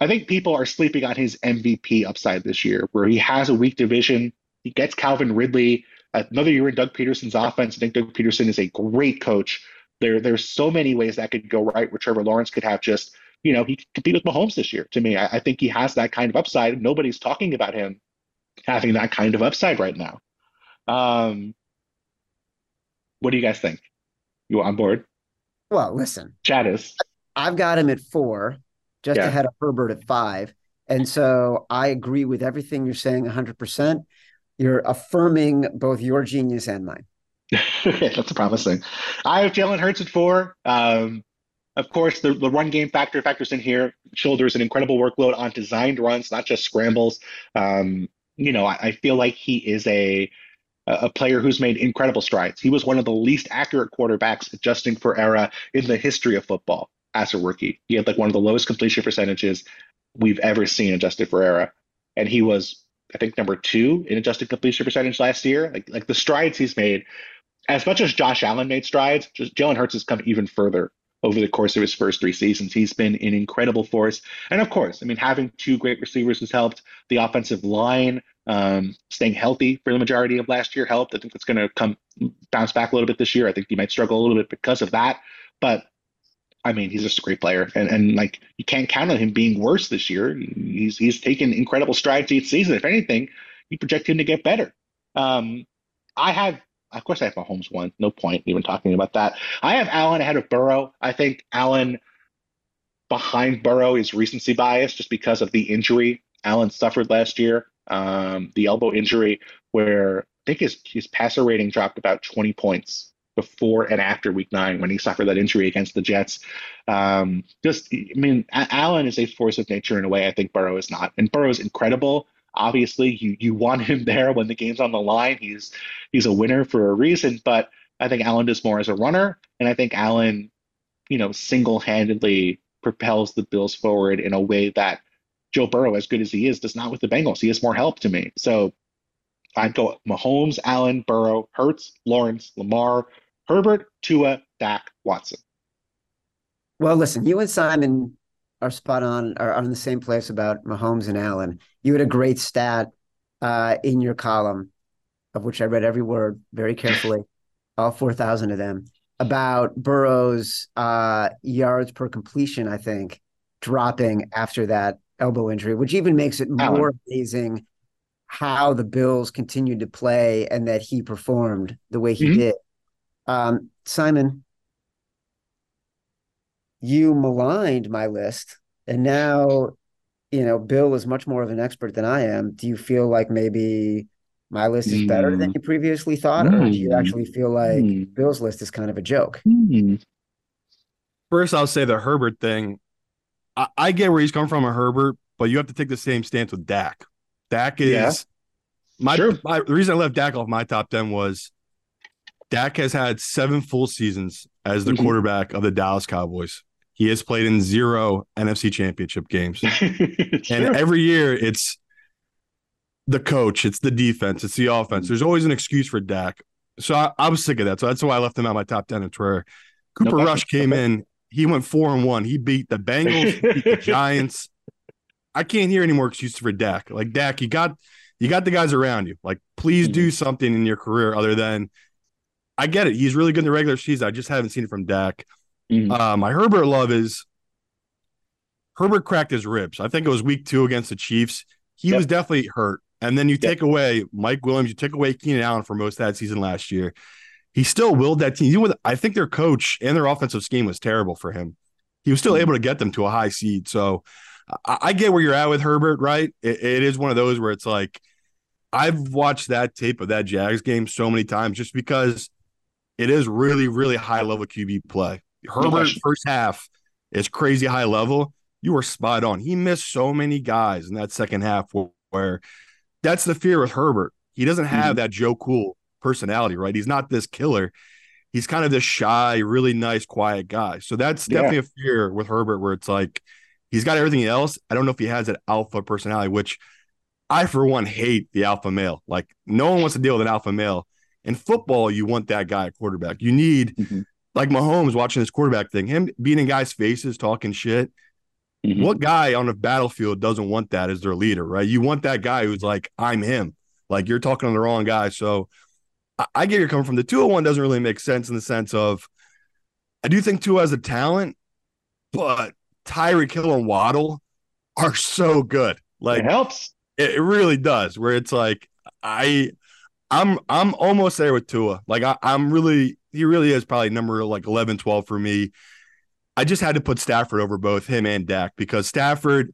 I think people are sleeping on his MVP upside this year, where he has a weak division. He gets Calvin Ridley another year in Doug Pederson's offense. I think Doug Pederson is a great coach there, there's so many ways that could go right where Trevor Lawrence could have just, you know, he could compete with Mahomes this year. To me, I, I think he has that kind of upside. Nobody's talking about him having that kind of upside right now. Um, what do you guys think? You on board? Well, listen, Chad is. I've got him at four, just Yeah. ahead of Herbert at five. And so I agree with everything you're saying 100%. You're affirming both your genius and mine. That's promising. I have Jalen Hurts at four. Um, of course, the, the run game factor factors in here. Shoulders an incredible workload on designed runs, not just scrambles. Um, you know, I, I feel like he is a a player who's made incredible strides. He was one of the least accurate quarterbacks adjusting for era in the history of football as a rookie. He had like one of the lowest completion percentages we've ever seen adjusted for era. And he was, I think, number two in adjusted completion percentage last year. Like like the strides he's made, as much as Josh Allen made strides, Jalen Hurts has come even further over the course of his first three seasons. He's been an incredible force. And of course, I mean, having two great receivers has helped. The offensive line um, staying healthy for the majority of last year helped. I think that's going to come bounce back a little bit this year. I think he might struggle a little bit because of that. But I mean, he's just a great player, and and like you can't count on him being worse this year. He's he's taken incredible strides each season. If anything, you project him to get better. Um, I have, of course, I have Mahomes one. No point even talking about that. I have Allen ahead of Burrow. I think Allen behind Burrow is recency bias just because of the injury Allen suffered last year, um, the elbow injury, where I think his his passer rating dropped about 20 points before and after week nine when he suffered that injury against the Jets. Um, just, I mean, Allen is a force of nature in a way I think Burrow is not. And Burrow is incredible. Obviously, you you want him there when the game's on the line. He's he's a winner for a reason, but I think Allen does more as a runner, and I think Allen, you know, single-handedly propels the Bills forward in a way that Joe Burrow, as good as he is, does not with the Bengals. He has more help to me. So I'd go Mahomes, Allen, Burrow, Hurts, Lawrence, Lamar, Herbert, Tua, Dak, Watson. Well, listen, you and Simon are spot on, are on the same place about Mahomes and Allen. You had a great stat uh, in your column, of which I read every word very carefully, all 4,000 of them, about Burrow's uh, yards per completion, I think, dropping after that elbow injury, which even makes it Allen. more amazing how the Bills continued to play and that he performed the way he Mhm. did. Um, Simon, you maligned my list, and now, you know, Bill is much more of an expert than I am. Do you feel like maybe my list is better than Mm. you previously thought, or do you Mm. actually feel like Hmm. Bill's list is kind of a joke? Hmm. First, I'll say the Herbert thing. I, I get where he's coming from, a Herbert, but you have to take the same stance with Dak. Dak is Yeah. my, Sure. my the reason I left Dak off my top ten was Dak has had seven full seasons as the Mhm. quarterback of the Dallas Cowboys. He has played in zero NFC Championship games, and every year it's the coach, it's the defense, it's the offense. There's always an excuse for Dak. So I, I was sick of that. So that's why I left him out my top ten. It's where Cooper question. Rush came in. He went four and one. He beat the Bengals, beat the Giants. I can't hear any more excuses for Dak. Like Dak, you got you got the guys around you. Like, please mm-hmm. do something in your career other than. I get it. He's really good in the regular season. I just haven't seen it from Dak. Mm-hmm. Uh, my Herbert love is Herbert cracked his ribs. I think it was week two against the Chiefs. He yep. was definitely hurt. And then you yep. take away Mike Williams, you take away Keenan Allen for most of that season last year. He still willed that team. With, I think their coach and their offensive scheme was terrible for him. He was still mm-hmm. able to get them to a high seed. So I, I get where you're at with Herbert, right? It, it is one of those where it's like I've watched that tape of that Jags game so many times just because it is really, really high level QB play. Herbert first half is crazy high level. You were spot on. He missed so many guys in that second half where, that's the fear with Herbert. He doesn't have mm-hmm. that Joe Cool personality, right? He's not this killer. He's kind of this shy, really nice, quiet guy. So that's yeah. definitely a fear with Herbert where it's like he's got everything else. I don't know if he has that alpha personality, which I, for one, hate the alpha male. Like, no one wants to deal with an alpha male. In football, you want that guy at quarterback. You need, mm-hmm. Like Mahomes watching this quarterback thing, him being in guys' faces, talking shit. Mm-hmm. What guy on a battlefield doesn't want that as their leader, right? You want that guy who's like, I'm him. Like, you're talking to the wrong guy. So I, I get you're coming from. The 201 doesn't really make sense in the sense of, I do think Tua has a talent, but Tyreek Hill and Waddle are so good. Like, it helps. It, it really does. Where it's like, I, I'm I'm almost there with Tua. Like I, I'm really he really is probably number like 11, 12 for me. I just had to put Stafford over both him and Dak because Stafford,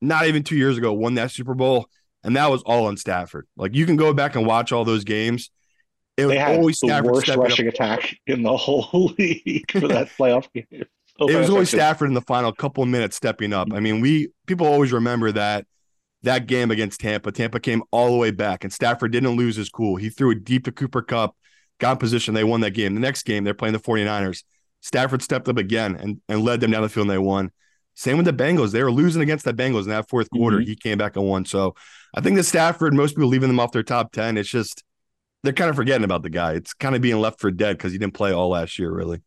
not even two years ago, won that Super Bowl, and that was all on Stafford. Like you can go back and watch all those games. It was always the Stafford worst rushing up. attack in the whole league for that playoff game. it was always Stafford in the final couple of minutes stepping up. I mean, we people always remember that that game against Tampa. Tampa came all the way back, and Stafford didn't lose his cool. He threw it deep to Cooper Kupp, got in position. They won that game. The next game, they're playing the 49ers. Stafford stepped up again and, and led them down the field, and they won. Same with the Bengals. They were losing against the Bengals in that fourth quarter. Mm-hmm. He came back and won. So I think that Stafford, most people leaving them off their top 10. It's just they're kind of forgetting about the guy. It's kind of being left for dead because he didn't play all last year, really.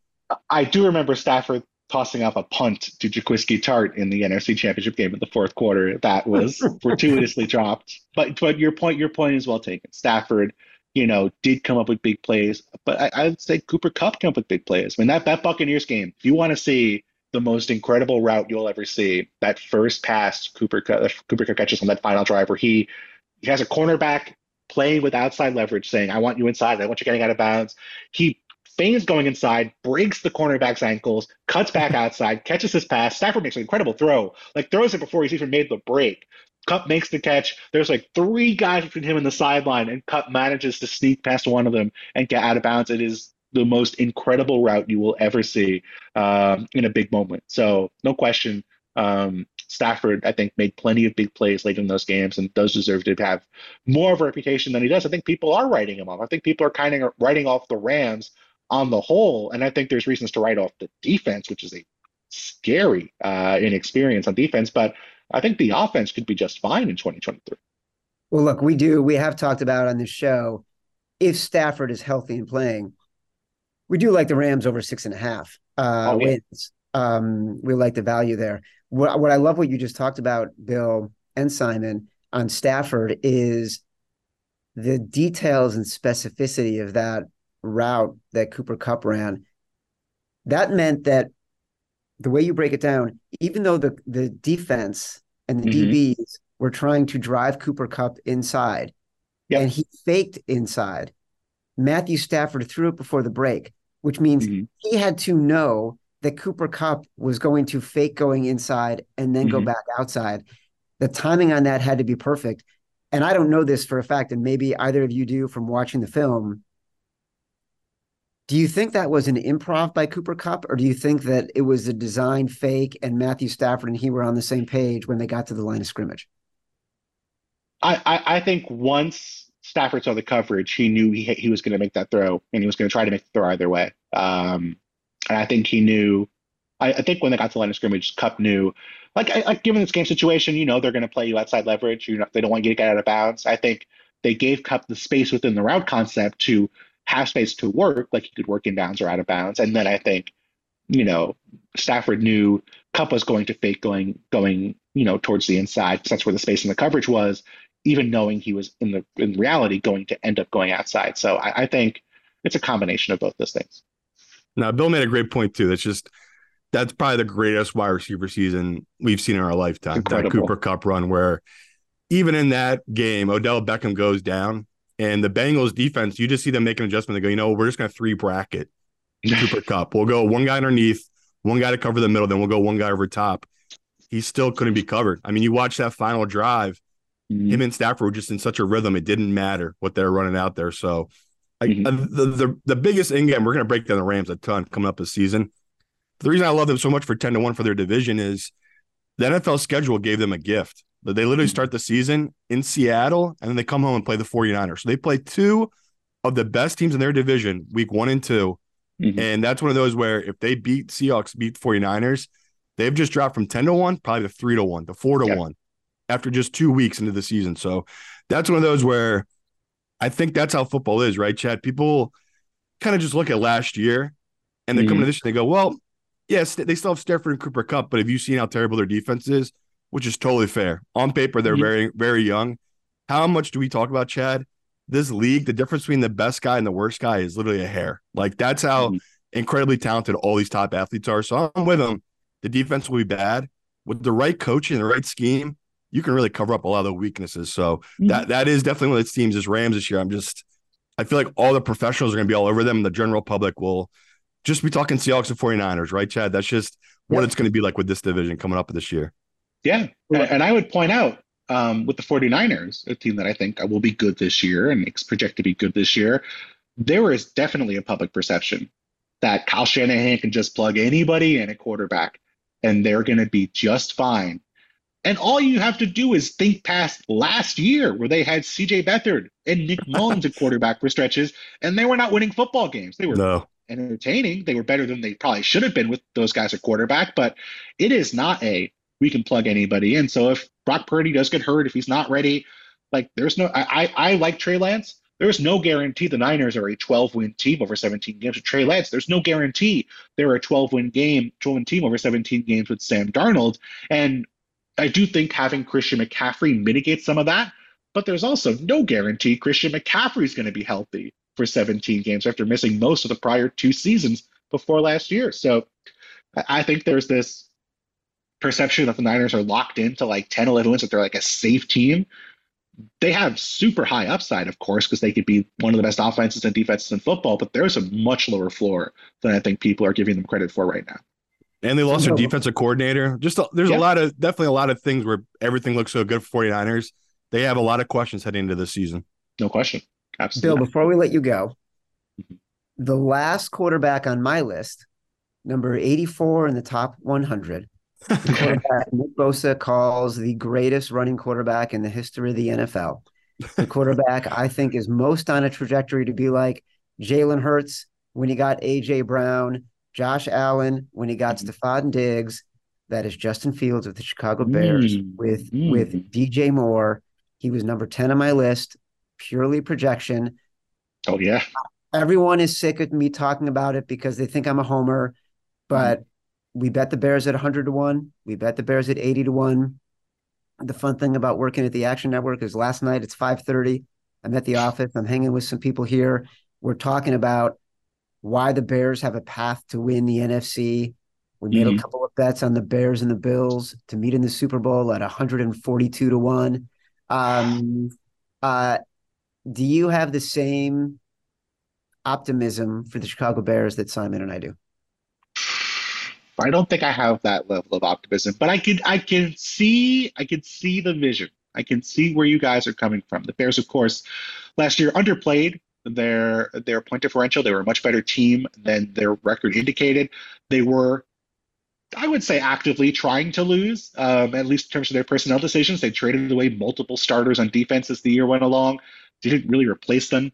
I do remember Stafford tossing up a punt to Jaquiski Tartt in the NFC Championship game in the fourth quarter. That was fortuitously dropped. But but your point your point is well taken. Stafford, you know, did come up with big plays, but I, I would say Cooper Kupp came up with big plays. I mean that that Buccaneers game. If you want to see the most incredible route you'll ever see, that first pass Cooper uh, Cooper Kupp catches on that final drive where he he has a cornerback playing with outside leverage, saying, I want you inside. I want you getting out of bounds. He feigns going inside, breaks the cornerback's ankles, cuts back outside, catches his pass. Stafford makes an incredible throw, like throws it before he's even made the break. Kupp makes the catch. There's like three guys between him and the sideline, and Kupp manages to sneak past one of them and get out of bounds. It is the most incredible route you will ever see um, in a big moment. So, no question, um, Stafford, I think, made plenty of big plays late in those games and does deserve to have more of a reputation than he does. I think people are writing him off. I think people are kind of writing off the Rams on the whole. And I think there's reasons to write off the defense, which is a scary uh, inexperience on defense. But I think the offense could be just fine in 2023. Well, look, we do. We have talked about on this show if Stafford is healthy and playing, we do like the Rams over six and a half uh, oh, yeah. wins. Um, we like the value there what, what I love what you just talked about, Bill and Simon, on Stafford is the details and specificity of that route that Cooper Kupp ran. That meant that the way you break it down, even though the the defense and the mm-hmm. DBs were trying to drive Cooper Kupp inside, yep. and he faked inside, Matthew Stafford threw it before the break, which means mm-hmm. he had to know that Cooper Kupp was going to fake going inside and then mm-hmm. go back outside. The timing on that had to be perfect. And I don't know this for a fact, and maybe either of you do from watching the film. Do you think that was an improv by Cooper Kupp, or do you think that it was a design fake and Matthew Stafford and he were on the same page when they got to the line of scrimmage? I, I, I think once Stafford saw the coverage, he knew he he was going to make that throw, and he was going to try to make the throw either way. Um, and I think he knew. I, I think when they got to the line of scrimmage, Kupp knew, like, I, like given this game situation, you know, they're going to play you outside leverage. You know, they don't want you to get out of bounds. I think they gave Kupp the space within the route concept to have space to work, like he could work in bounds or out of bounds. And then I think, you know, Stafford knew Kupp was going to fake going going, you know, towards the inside because that's where the space in the coverage was. even knowing he was in the in reality going to end up going outside. So I, I think it's a combination of both those things. Now, Bill made a great point too. That's just that's probably the greatest wide receiver season we've seen in our lifetime. Incredible. That Cooper Kupp run where even in that game, Odell Beckham goes down and the Bengals defense, you just see them make an adjustment. They go, you know, we're just going to three bracket Cooper Kupp. We'll go one guy underneath, one guy to cover the middle, then we'll go one guy over top. He still couldn't be covered. I mean, you watch that final drive, Mhm. him and Stafford were just in such a rhythm. It didn't matter what they're running out there. So, I, Mhm. uh, the, the the biggest in game, we're going to break down the Rams a ton coming up this season. The reason I love them so much for 10 to 1 for their division is the NFL schedule gave them a gift. They literally start the season in Seattle and then they come home and play the 49ers. So they play two of the best teams in their division week one and 2 Mhm. And that's one of those where if they beat Seahawks, beat 49ers, they've just dropped from 10 to 1, probably to 3 to 1, to 4 to Yeah. 1 after just two weeks into the season. So that's one of those where I think that's how football is, right, Chad? People kind of just look at last year and they come Mhm. into this they go, well, yes, they still have Stafford and Cooper Kupp, but have you seen how terrible their defense is? Which is totally fair. On paper, they're Mhm. very, very young. How much do we talk about, Chad? This league, the difference between the best guy and the worst guy is literally a hair. Like that's how Mhm. incredibly talented all these top athletes are. So I'm with them. The defense will be bad. With the right coaching and the right scheme, you can really cover up a lot of the weaknesses. So that that is definitely one of the teams is Rams this year. I'm just I feel like all the professionals are going to be all over them. And the general public will just be talking Seahawks and 49ers, right, Chad? That's just what Yep. it's going to be like with this division coming up this year. Yeah. And, I would point out um, with the 49ers, a team that I think will be good this year and is projected to be good this year, there is definitely a public perception that Kyle Shanahan can just plug anybody in at quarterback and they're going to be just fine. And all you have to do is think past last year where they had CJ Beathard and Nick Mullens at quarterback for stretches, and they were not winning football games. They were No. entertaining. They were better than they probably should have been with those guys at quarterback, but it is not a we can plug anybody in. So if Brock Purdy does get hurt, if he's not ready, like there's no I I, I like Trey Lance. There's no guarantee the Niners are a 12 win team over 17 games with Trey Lance. There's no guarantee they're a 12 win game, 12 win team over 17 games with Sam Darnold. And I do think having Christian McCaffrey mitigates some of that, but there's also no guarantee Christian McCaffrey is going to be healthy for 17 games after missing most of the prior two seasons before last year. So I I think there's this perception that the Niners are locked into like 10, 11 wins, that they're like a safe team. They have super high upside, of course, because they could be one of the best offenses and defenses in football, but there's a much lower floor than I think people are giving them credit for right now. And they lost their defensive coordinator. Just a, there's Yeah. a lot of definitely a lot of things where everything looks so good for 49ers. They have a lot of questions heading into this season. No question. Absolutely. Bill, before we let you go, Mhm. the last quarterback on my list, number 84 in the top 100, the quarterback Nick Bosa calls the greatest running quarterback in the history of the NFL. The quarterback I think is most on a trajectory to be like Jalen Hurts when he got AJ Brown, Josh Allen when he got Mhm. Stefon Diggs. That is Justin Fields with the Chicago Bears Mm. with Mm. with DJ Moore. He was number 10 on my list, purely projection Oh, yeah. everyone is sick of me talking about it because they think I'm a homer, but we bet the Bears at 100 to 1. We bet the Bears at 80 to 1. The fun thing about working at the Action Network is last night it's 5:30. I'm at the office. I'm hanging with some people here. We're talking about why the Bears have a path to win the NFC. We made a Mhm. couple of bets on the Bears and the Bills to meet in the Super Bowl at 142 to 1. Um, uh, do you have the same optimism for the Chicago Bears that Simon and I do? I don't think I have that level of optimism, but I can I can see I can see the vision. I can see where you guys are coming from. The Bears, of course, last year underplayed their their point differential. They were a much better team than their record indicated. They were, I would say, actively trying to lose, um, at least in terms of their personnel decisions. They traded away multiple starters on defense as the year went along. Didn't really replace them.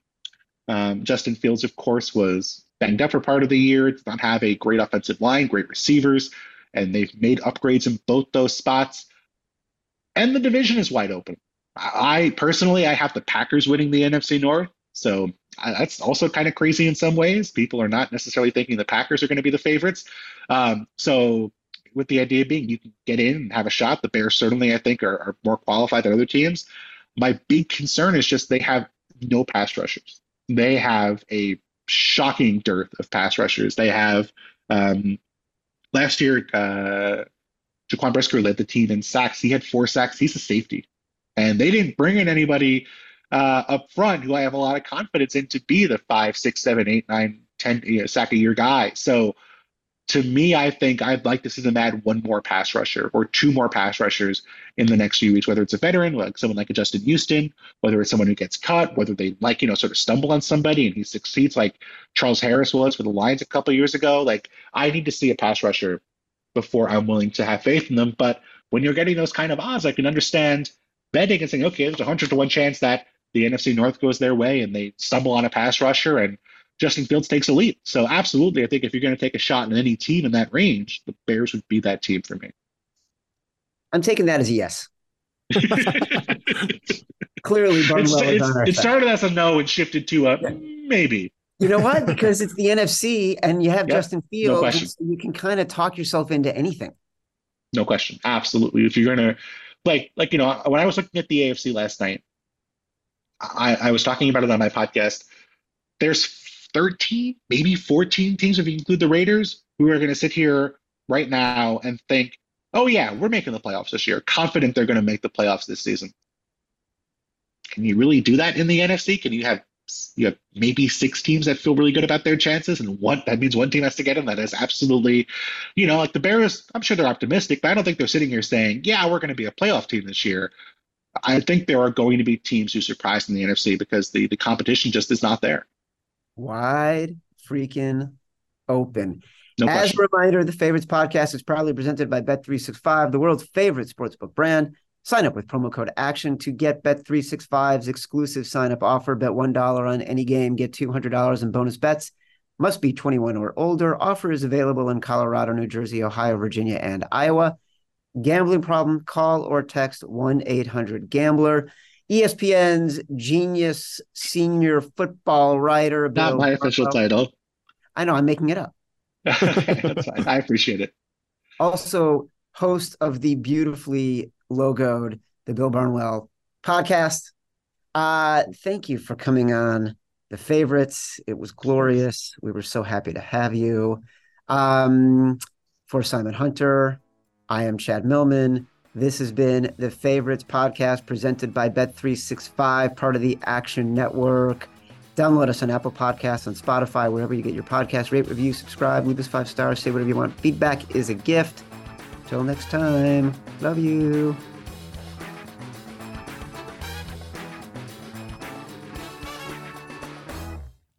Um, Justin Fields, of course, was banged up for part of the year. does not have a great offensive line, great receivers, and they've made upgrades in both those spots. And the division is wide open. I personally, I have the Packers winning the NFC North, so that's also kind of crazy in some ways. People are not necessarily thinking the Packers are going to be the favorites. Um, so, with the idea being you can get in and have a shot, the Bears certainly, I think, are, are more qualified than other teams. My big concern is just they have no pass rushers. They have a shocking dearth of pass rushers. They have um, last year, uh, Jaquan Brisker led the team in sacks. He had four sacks. He's a safety, and they didn't bring in anybody uh, up front who I have a lot of confidence in to be the five, six, seven, eight, nine, ten you know, sack a year guy. So to me, I think I'd like to see them add one more pass rusher or two more pass rushers in the next few weeks, whether it's a veteran, like someone like a Justin Houston, whether it's someone who gets cut, whether they like, you know, sort of stumble on somebody and he succeeds like Charles Harris was for the Lions a couple years ago. Like I need to see a pass rusher before I'm willing to have faith in them. But when you're getting those kind of odds, I can understand betting and saying, okay, there's a hundred to one chance that the NFC North goes their way and they stumble on a pass rusher and Justin Fields takes a leap. So absolutely, I think if you're going to take a shot in any team in that range, the Bears would be that team for me. I'm taking that as a yes. Clearly, Barnwell it's, our it side. started as a no and shifted to a Yeah. maybe. You know what? Because it's the NFC, and you have Yeah, Justin Fields, question. so you can kind of talk yourself into anything. No question. Absolutely. If you're gonna like like you know, when I was looking at the AFC last night, I, I was talking about it on my podcast. There's 13, maybe 14 teams if you include the Raiders, who are gonna sit here right now and think, oh yeah, we're making the playoffs this year, confident they're gonna make the playoffs this season. Can you really do that in the NFC? Can you have you have maybe six teams that feel really good about their chances, and one that means one team has to get in that is absolutely, you know, like the Bears. I'm sure they're optimistic, but I don't think they're sitting here saying, "Yeah, we're going to be a playoff team this year." I think there are going to be teams who surprise in the NFC because the the competition just is not there. Wide freaking open. No As question. a reminder, the Favorites podcast is proudly presented by Bet365, the world's favorite sportsbook brand. Sign up with promo code ACTION to get Bet365's exclusive sign up offer. Bet $1 on any game, get $200 in bonus bets. Must be 21 or older. Offer is available in Colorado, New Jersey, Ohio, Virginia, and Iowa. Gambling problem, call or text 1 800 Gambler. ESPN's genius senior football writer. Not Bill my official title. I know, I'm making it up. I appreciate it. also host of the beautifully logoed the Bill Barnwell podcast. Uh, thank you for coming on the favorites. It was glorious. We were so happy to have you. Um, for Simon Hunter, I am Chad Millman. This has been the Favorites podcast presented by Bet365, part of the Action Network. Download us on Apple Podcasts, on Spotify, wherever you get your podcast. Rate, review, subscribe, leave us five stars, say whatever you want. Feedback is a gift. Till next time, love you.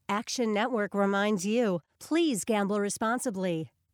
Action Network reminds you please gamble responsibly.